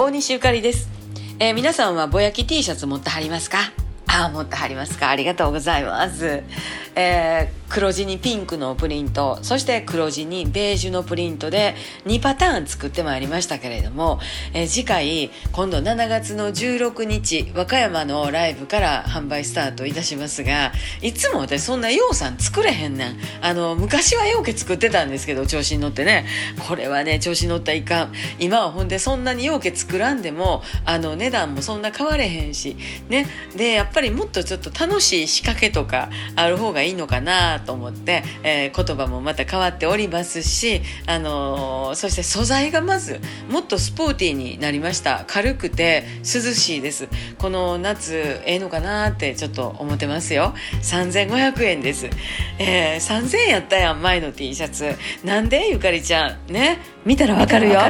大西ゆかりです、えー皆さんはぼやき T シャツ持ってはりますか？ああ持ってはりますか。ありがとうございます、えー黒地にピンクのプリント。そして黒地にベージュのプリントで2パターン作ってまいりましたけれども、えー次回今度7月の16日和歌山のライブから販売スタートいたしますがいつも私そんなようさん作れへんねん。あの昔はようけ作ってたんですけど調子に乗ってね。これはね調子に乗ったらいかん。今はほんでそんなにようけ作らんでもあの値段もそんな変われへんし。ね。でやっぱりぱりもっとちょっと楽しい仕掛けとかある方がいいのかなと思って、えー言葉もまた変わっておりますし、あのーそして素材がまずもっとスポーティーになりました。軽くて涼しいです。この夏ええのかなってちょっと思ってますよ。3500円です、えー3000円やったやん前の T シャツ。なんでゆかりちゃん？ね？見たらわかるよ。